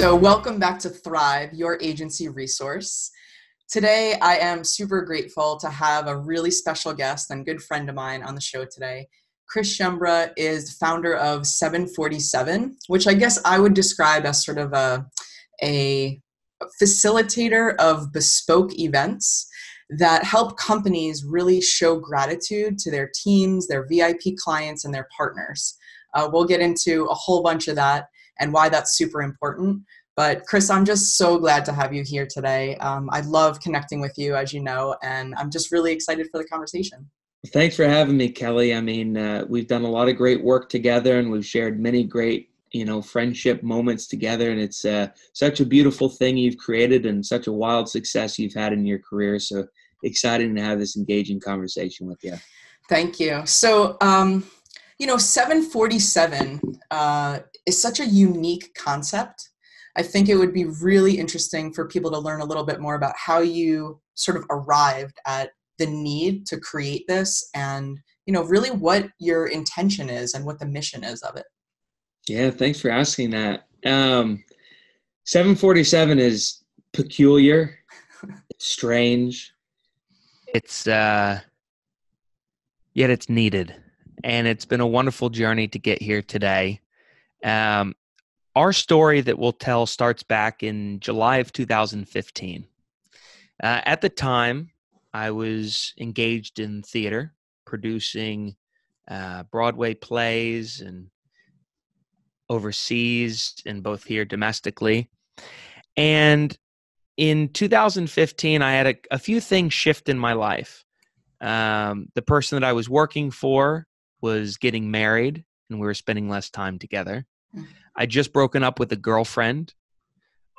So, welcome back to Thrive, your agency resource. Today, I am super grateful to have a really special guest and good friend of mine on the show today. Chris Schembra is founder of 747, which I guess I would describe as sort of a, a facilitator of bespoke events that help companies really show gratitude to their teams, their VIP clients, and their partners. Uh, we'll get into a whole bunch of that and why that's super important. But Chris, I'm just so glad to have you here today. Um, I love connecting with you, as you know, and I'm just really excited for the conversation. Thanks for having me, Kelly. I mean, uh, we've done a lot of great work together, and we've shared many great, you know, friendship moments together. And it's uh, such a beautiful thing you've created, and such a wild success you've had in your career. So exciting to have this engaging conversation with you. Thank you. So, um, you know, 747 uh, is such a unique concept. I think it would be really interesting for people to learn a little bit more about how you sort of arrived at the need to create this and, you know, really what your intention is and what the mission is of it. Yeah, thanks for asking that. Um, 747 is peculiar, strange. It's uh yet it's needed and it's been a wonderful journey to get here today. Um, our story that we'll tell starts back in July of 2015. Uh, at the time, I was engaged in theater, producing uh, Broadway plays and overseas and both here domestically. And in 2015, I had a, a few things shift in my life. Um, the person that I was working for was getting married and we were spending less time together. Mm. I just broken up with a girlfriend.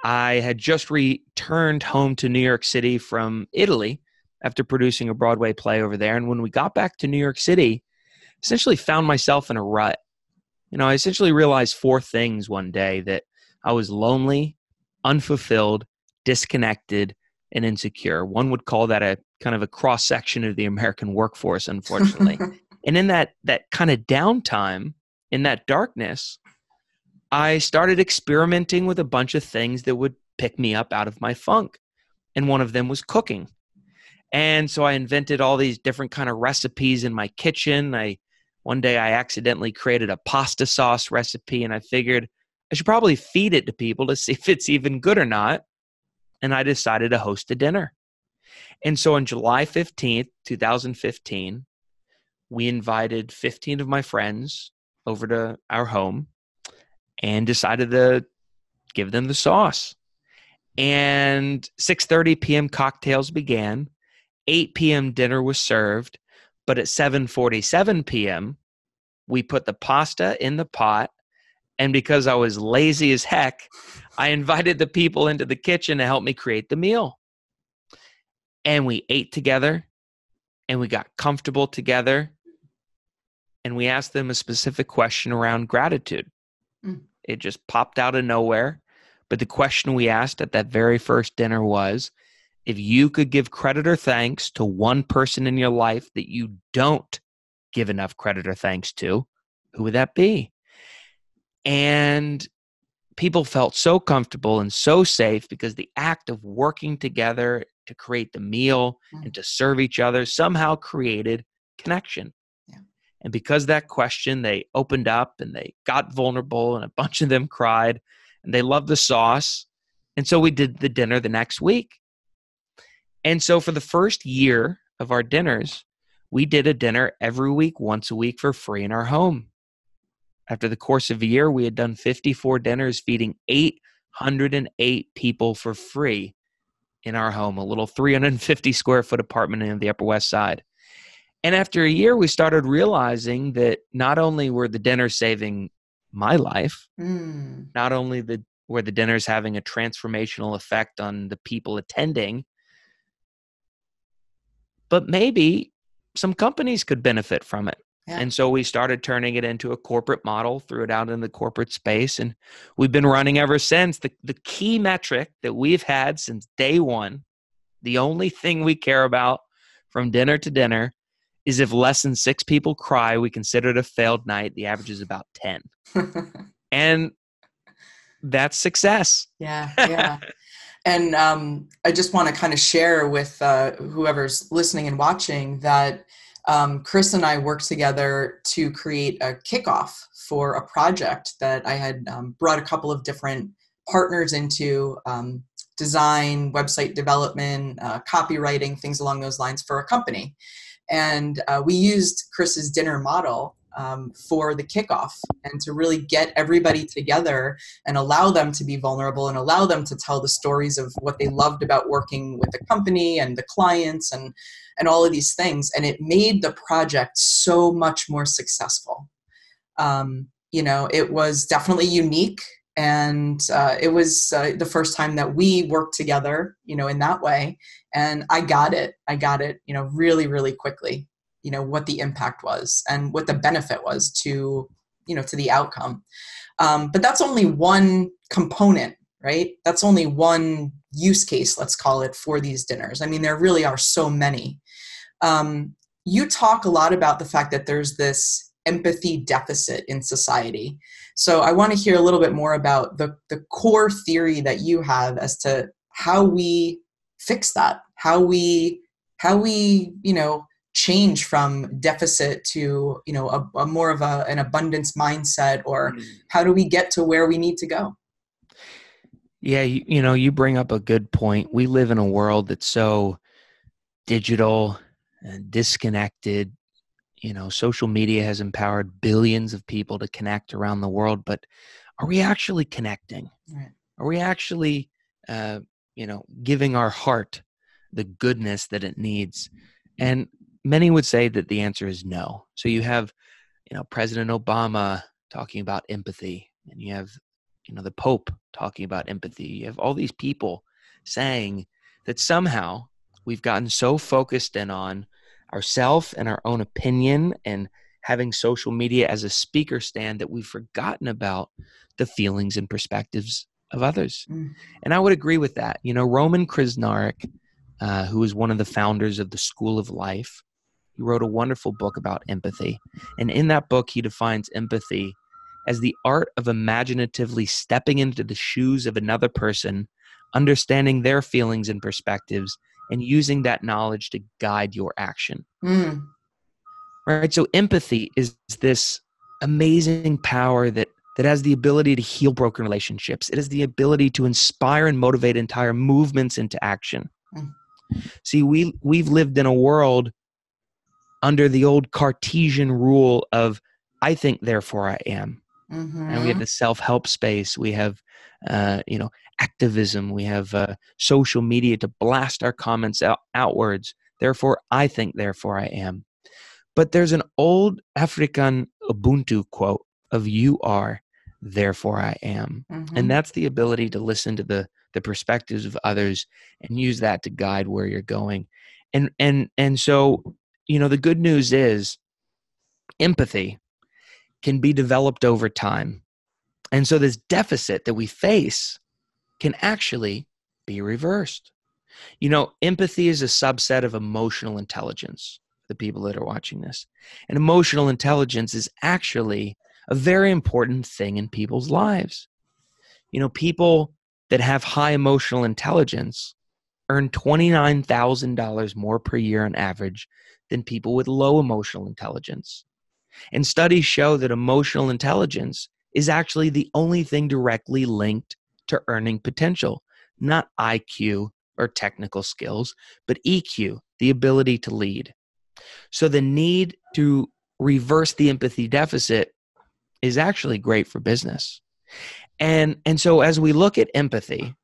I had just returned home to New York City from Italy after producing a Broadway play over there. And when we got back to New York City, essentially found myself in a rut. You know, I essentially realized four things one day that I was lonely, unfulfilled, disconnected, and insecure. One would call that a kind of a cross section of the American workforce, unfortunately. and in that that kind of downtime in that darkness i started experimenting with a bunch of things that would pick me up out of my funk and one of them was cooking. And so i invented all these different kind of recipes in my kitchen. I one day i accidentally created a pasta sauce recipe and i figured i should probably feed it to people to see if it's even good or not and i decided to host a dinner. And so on july 15th 2015 we invited 15 of my friends over to our home and decided to give them the sauce. And 6:30 p.m. cocktails began. 8 p.m. dinner was served, but at 7:47 p.m. we put the pasta in the pot and because I was lazy as heck, I invited the people into the kitchen to help me create the meal. And we ate together and we got comfortable together and we asked them a specific question around gratitude. Mm. It just popped out of nowhere. But the question we asked at that very first dinner was if you could give credit or thanks to one person in your life that you don't give enough credit or thanks to, who would that be? And people felt so comfortable and so safe because the act of working together to create the meal mm. and to serve each other somehow created connection. And because that question, they opened up and they got vulnerable, and a bunch of them cried, and they loved the sauce. And so we did the dinner the next week. And so for the first year of our dinners, we did a dinner every week, once a week for free in our home. After the course of a year, we had done 54 dinners, feeding 808 people for free in our home, a little 350 square foot apartment in the Upper West Side. And after a year, we started realizing that not only were the dinners saving my life, mm. not only the, were the dinners having a transformational effect on the people attending, but maybe some companies could benefit from it. Yeah. And so we started turning it into a corporate model, threw it out in the corporate space, and we've been running ever since. The, the key metric that we've had since day one, the only thing we care about from dinner to dinner is if less than six people cry, we consider it a failed night. The average is about 10. and that's success. Yeah, yeah. and um, I just want to kind of share with uh, whoever's listening and watching that um, Chris and I worked together to create a kickoff for a project that I had um, brought a couple of different partners into um, design, website development, uh, copywriting, things along those lines for a company. And uh, we used Chris's dinner model um, for the kickoff and to really get everybody together and allow them to be vulnerable and allow them to tell the stories of what they loved about working with the company and the clients and and all of these things. And it made the project so much more successful. Um, you know it was definitely unique and uh, it was uh, the first time that we worked together you know in that way and i got it. I got it you know really really quickly you know what the impact was and what the benefit was to you know to the outcome. Um, but that's only one component right? That's only one use case let's call it for these dinners. I mean there really are so many. Um, you talk a lot about the fact that there's this empathy deficit in society. So i want to hear a little bit more about the, the core theory that you have as to how we fix that. How we how we you know change from deficit to you know a, a more of a, an abundance mindset or mm. how do we get to where we need to go? Yeah you, you know you bring up a good point. We live in a world that's so digital and disconnected. You know social media has empowered billions of people to connect around the world but are we actually connecting? Right. are we actually uh, you know giving our heart the goodness that it needs hmm. and many would say that the answer is no. So you have, you know, President Obama talking about empathy, and you have, you know, the Pope talking about empathy. You have all these people saying that somehow we've gotten so focused in on ourself and our own opinion and having social media as a speaker stand that we've forgotten about the feelings and perspectives of others. Mm. And I would agree with that. You know, Roman Krznaric, uh, who is one of the founders of the School of Life, he wrote a wonderful book about empathy. And in that book, he defines empathy as the art of imaginatively stepping into the shoes of another person, understanding their feelings and perspectives, and using that knowledge to guide your action. Mm. Right? So, empathy is this amazing power that that has the ability to heal broken relationships. It has the ability to inspire and motivate entire movements into action. Mm. See, we we've lived in a world under the old Cartesian rule of I think, therefore I am. Mm-hmm. And we have mm-hmm. the self-help space. We have, uh, you know, activism. We have uh, social media to blast our comments out, outwards. Therefore, I think, therefore I am. But there's an old African Ubuntu quote of "You are, therefore I am," mm-hmm. and that's the ability to listen to the the perspectives of others and use that to guide where you're going. And and and so you know, the good news is empathy can be developed over time. And so this deficit that we face can actually be reversed. You know, empathy is a subset of emotional intelligence, the people that are watching this. And emotional intelligence is actually a very important thing in people's lives. You know, people that have high emotional intelligence earn $29,000 more per year on average than people with low emotional intelligence. And studies show that emotional intelligence is actually the only thing directly linked to earning potential, not IQ or technical skills, but EQ, the ability to lead. So the need to reverse the empathy deficit is actually great for business. And and so as we look at empathy,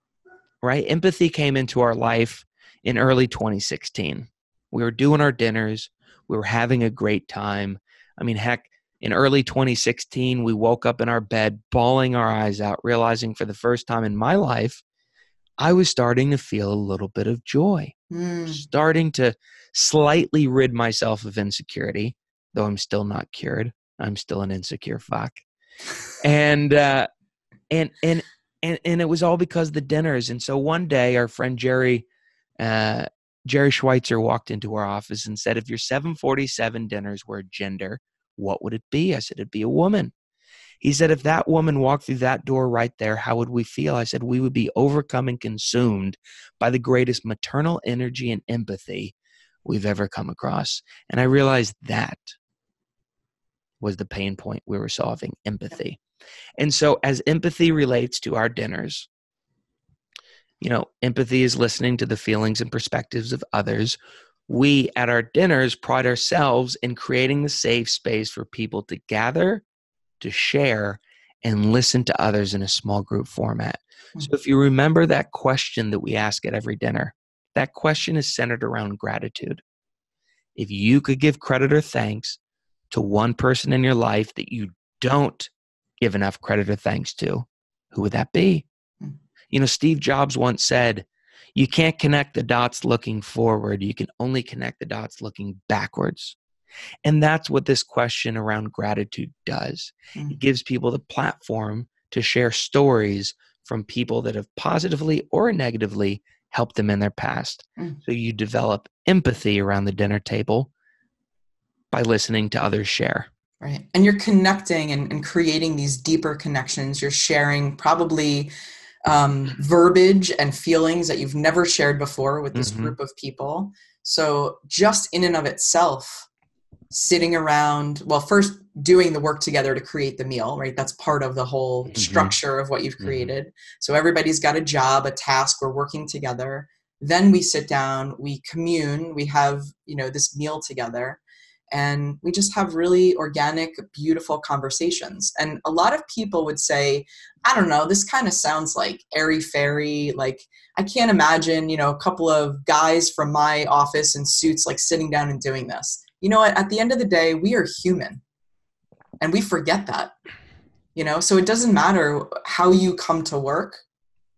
right? Empathy came into our life in early 2016. We were doing our dinners, we were having a great time. I mean, heck, in early 2016, we woke up in our bed, bawling our eyes out, realizing for the first time in my life, I was starting to feel a little bit of joy, mm. starting to slightly rid myself of insecurity, though I'm still not cured. I'm still an insecure fuck. and uh, and and and and it was all because the dinners. And so one day, our friend Jerry uh, Jerry Schweitzer walked into our office and said, If your 747 dinners were a gender, what would it be? I said, It'd be a woman. He said, if that woman walked through that door right there, how would we feel? I said, we would be overcome and consumed by the greatest maternal energy and empathy we've ever come across. And I realized that was the pain point we were solving empathy. And so, as empathy relates to our dinners, you know, empathy is listening to the feelings and perspectives of others. We at our dinners pride ourselves in creating the safe space for people to gather, to share, and listen to others in a small group format. Mm-hmm. So, if you remember that question that we ask at every dinner, that question is centered around gratitude. If you could give credit or thanks to one person in your life that you don't give enough credit or thanks to, who would that be? Hmm. You know, Steve Jobs once said, You can't connect the dots looking forward, you can only connect the dots looking backwards. And that's what this question around gratitude does. Mm. It gives people the platform to share stories from people that have positively or negatively helped them in their past. Mm. So you develop empathy around the dinner table by listening to others share. Right. And you're connecting and, and creating these deeper connections. You're sharing probably um, verbiage and feelings that you've never shared before with this mm-hmm. group of people. So, just in and of itself, sitting around, well, first doing the work together to create the meal, right? That's part of the whole mm-hmm. structure of what you've mm-hmm. created. Mm-hmm. So, everybody's got a job, a task, we're working together. Then we sit down, we commune, we have, you know, this meal together and we just have really organic beautiful conversations. And a lot of people would say i don't know this kind of sounds like airy fairy like i can't imagine you know a couple of guys from my office in suits like sitting down and doing this. You know what? At the end of the day we are human and we forget that you know? So it doesn't matter how you come to work.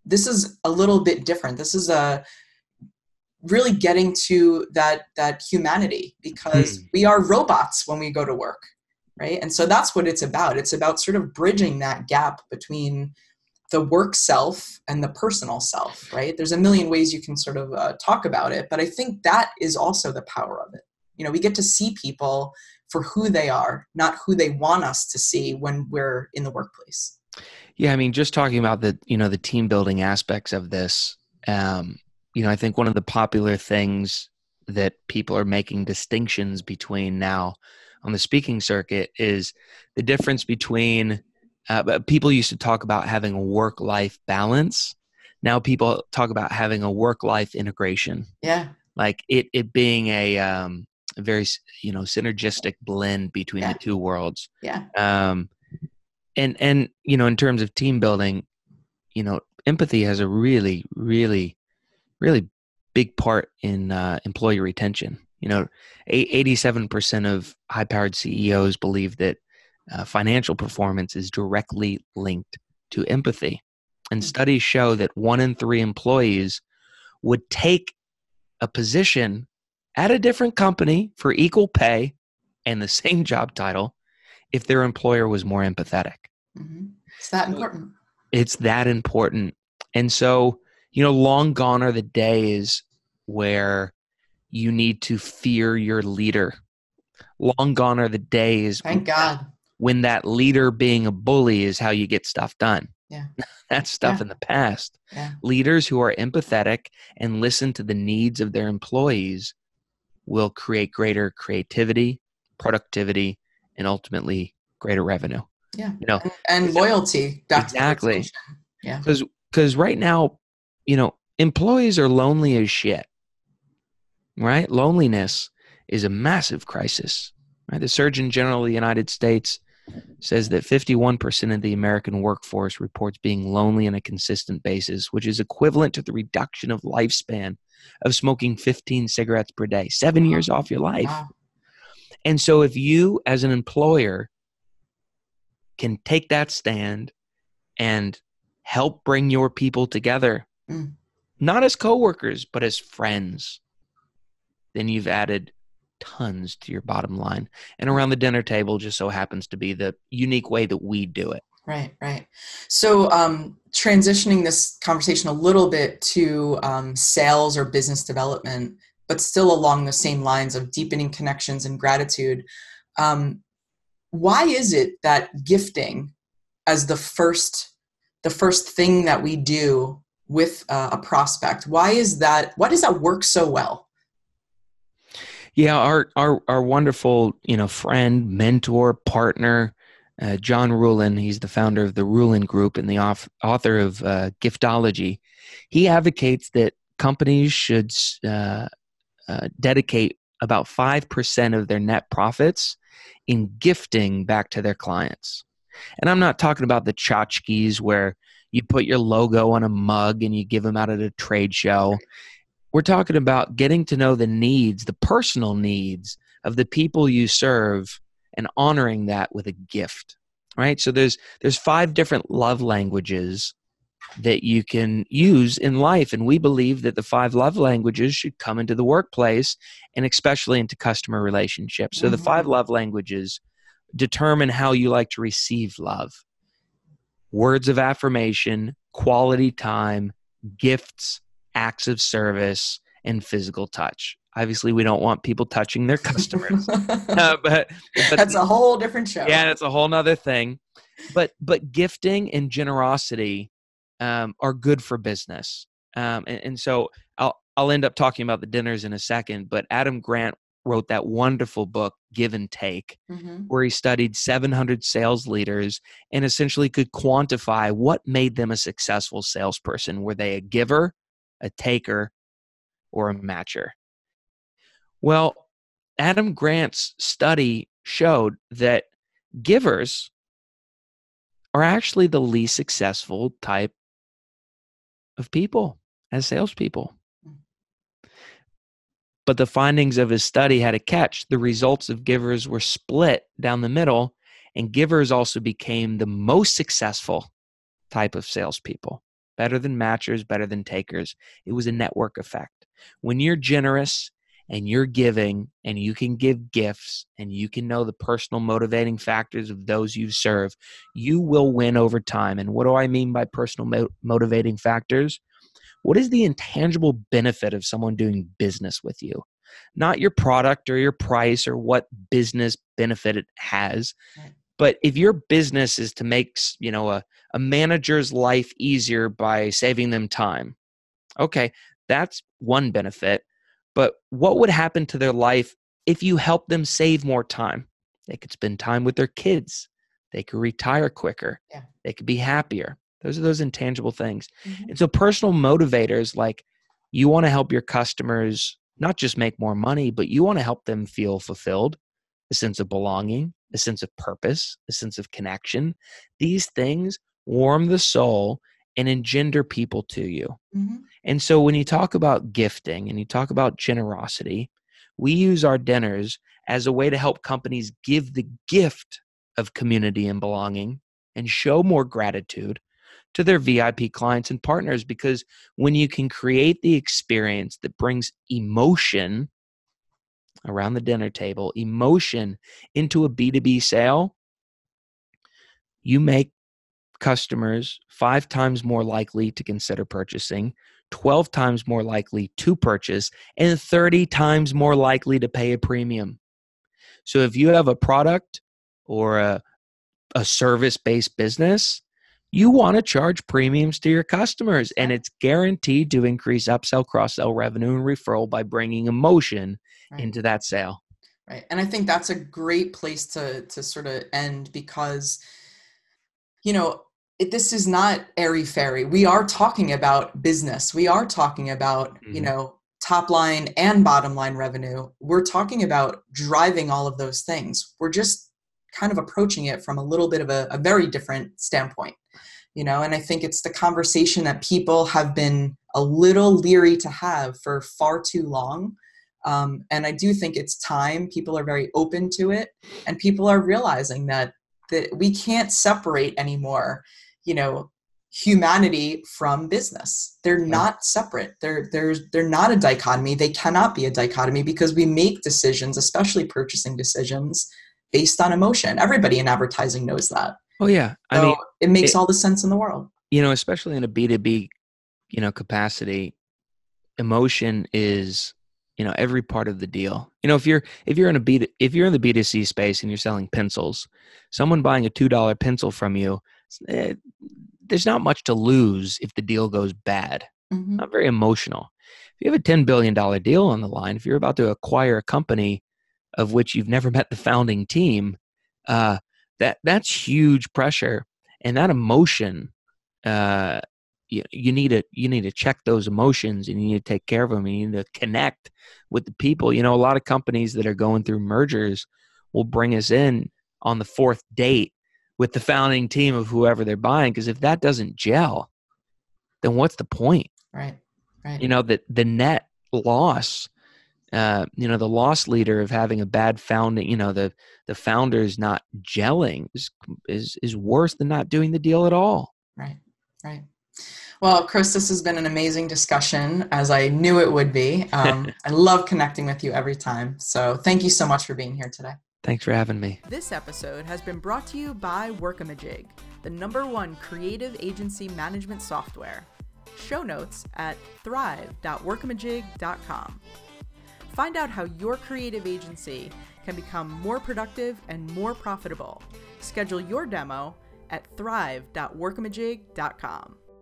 This is a little bit different. This is a really getting to that that humanity because mm. we are robots when we go to work right? And so that's what it's about. It's about sort of bridging that gap between the work self and the personal self right? There's a million ways you can sort of uh, talk about it but i think that is also the power of it. You know we get to see people for who they are not who they want us to see when we're in the workplace. Yeah i mean just talking about the you know the team building aspects of this um, you know, I think one of the popular things that people are making distinctions between now on the speaking circuit is the difference between uh, people used to talk about having a work life balance. Now people talk about having a work life integration. Yeah. Like it, it being a, um, a very, you know, synergistic blend between yeah. the two worlds. Yeah. Um, and, and, you know, in terms of team building, you know, empathy has a really, really really big part in uh, employee retention. You know, 87% of high powered CEOs believe that uh, financial performance is directly linked to empathy. And hmm. studies show that one in three employees would take a position at a different company for equal pay and the same job title if their employer was more empathetic. Mm-hmm. It's that important. It's that important. And so, you know, long gone are the days where you need to fear your leader. Long gone are the days. Thank God. When that leader being a bully is how you get stuff done. Yeah. That's stuff yeah. in the past. Yeah. Leaders who are empathetic and listen to the needs of their employees will create greater creativity, productivity, and ultimately greater revenue. Yeah. You know, and, and loyalty. exactly. Yeah. Because because right now you know, employees are lonely as shit, right? Loneliness is a massive crisis. Right? The Surgeon General of the United States says that 51% of the American workforce reports being lonely on a consistent basis, which is equivalent to the reduction of lifespan of smoking 15 cigarettes per day, seven years off your life. And so, if you as an employer can take that stand and help bring your people together Mm. Not as coworkers, but as friends. Then you've added tons to your bottom line. And around the dinner table just so happens to be the unique way that we do it. Right, right. So, um, transitioning this conversation a little bit to um, sales or business development, but still along the same lines of deepening connections and gratitude. Um, why is it that gifting as the first the first thing that we do with uh, a prospect? Why is that why does that work so well? Yeah our our our wonderful you know friend mentor partner uh, john ruhlin he's the founder of the ruhlin group and the author of uh, giftology. He advocates that companies should uh, uh dedicate about 5% of their net profits in gifting back to their clients. And i'm not talking about the tchotchkes where you put your logo on a mug and you give them out at a trade show. We're talking about getting to know the needs, the personal needs of the people you serve and honoring that with a gift. Right? So there's there's five different love languages that you can use in life and we believe that the five love languages should come into the workplace and especially into customer relationships. So mm-hmm. the five love languages determine how you like to receive love words of affirmation, quality time, gifts, acts of service, and physical touch. Obviously, we don't want people touching their customers, uh, but, but that's a whole different show. Yeah, that's a whole nother thing. But but gifting and generosity um, are good for business, um, and, and so I'll I'll end up talking about the dinners in a second. But Adam Grant wrote that wonderful book give and take mm-hmm. where he studied 700 sales leaders and essentially could quantify what made them a successful salesperson. Were they a giver a taker or a matcher? Well adam grant's study showed that givers are actually the least successful type of people as salespeople but the findings of his study had a catch. The results of givers were split down the middle, and givers also became the most successful type of salespeople. Better than matchers, better than takers. It was a network effect. When you're generous and you're giving and you can give gifts and you can know the personal motivating factors of those you serve, you will win over time. And what do I mean by personal mo- motivating factors? what is the intangible benefit of someone doing business with you? Not your product or your price or what business benefit it has. But if your business is to make, you know, a, a manager's life easier by saving them time, okay, that's one benefit. But what would happen to their life if you help them save more time? They could spend time with their kids. They could retire quicker. Yeah. They could be happier. Those are those intangible things. Mm-hmm. And so personal motivators like you want to help your customers not just make more money, but you want to help them feel fulfilled, a sense of belonging, a sense of purpose, a sense of connection. These things warm the soul and engender people to you. Mm-hmm. And so when you talk about gifting and you talk about generosity, we use our dinners as a way to help companies give the gift of community and belonging and show more gratitude to their VIP clients and partners because when you can create the experience that brings emotion around the dinner table, emotion into a B2B sale, you make customers five times more likely to consider purchasing, 12 times more likely to purchase, and 30 times more likely to pay a premium. So if you have a product or a, a service based business, you want to charge premiums to your customers and it's guaranteed to increase upsell cross-sell revenue and referral by bringing emotion right. into that sale. Right and i think that's a great place to to sort of end because you know it, this is not airy fairy we are talking about business. We are talking about mm-hmm. you know top line and bottom line revenue. We're talking about driving all of those things. We're just kind of approaching it from a little bit of a, a very different standpoint you know and i think it's the conversation that people have been a little leery to have for far too long. Um, and i do think it's time people are very open to it and people are realizing that that we can't separate anymore you know humanity from business. They're not separate. They're they're they're not a dichotomy. They cannot be a dichotomy because we make decisions especially purchasing decisions based on emotion. Everybody in advertising knows that. Oh yeah, I mean, it makes it, all the sense in the world. You know, especially in a B two B, you know, capacity, emotion is you know every part of the deal. You know, if you're if you're in a B if you're in the B two C space and you're selling pencils, someone buying a two dollar pencil from you eh, there's not much to lose if the deal goes bad. Mhm. Not very emotional. If you have a $10 billion deal on the line, if you're about to acquire a company of which you've never met the founding team, uh, that that's huge pressure, and that emotion, uh, you, you need to you need to check those emotions, and you need to take care of them. And you need to connect with the people. You know, a lot of companies that are going through mergers will bring us in on the fourth date with the founding team of whoever they're buying, because if that doesn't gel, then what's the point? Right. Right. you know that the net loss uh you know the loss leader of having a bad founding you know the the founders not gelling is is is worse than not doing the deal at all Right, right. Well, Chris, this has been an amazing discussion, as I knew it would be. Um, I love connecting with you every time. So thank you so much for being here today. thanks for having me This episode has been brought to you by Workamajig, the number one creative agency management software. Show notes at thrive.workamajig.com. Find out how your creative agency can become more productive and more profitable. Schedule your demo at thrive.workamajig.com.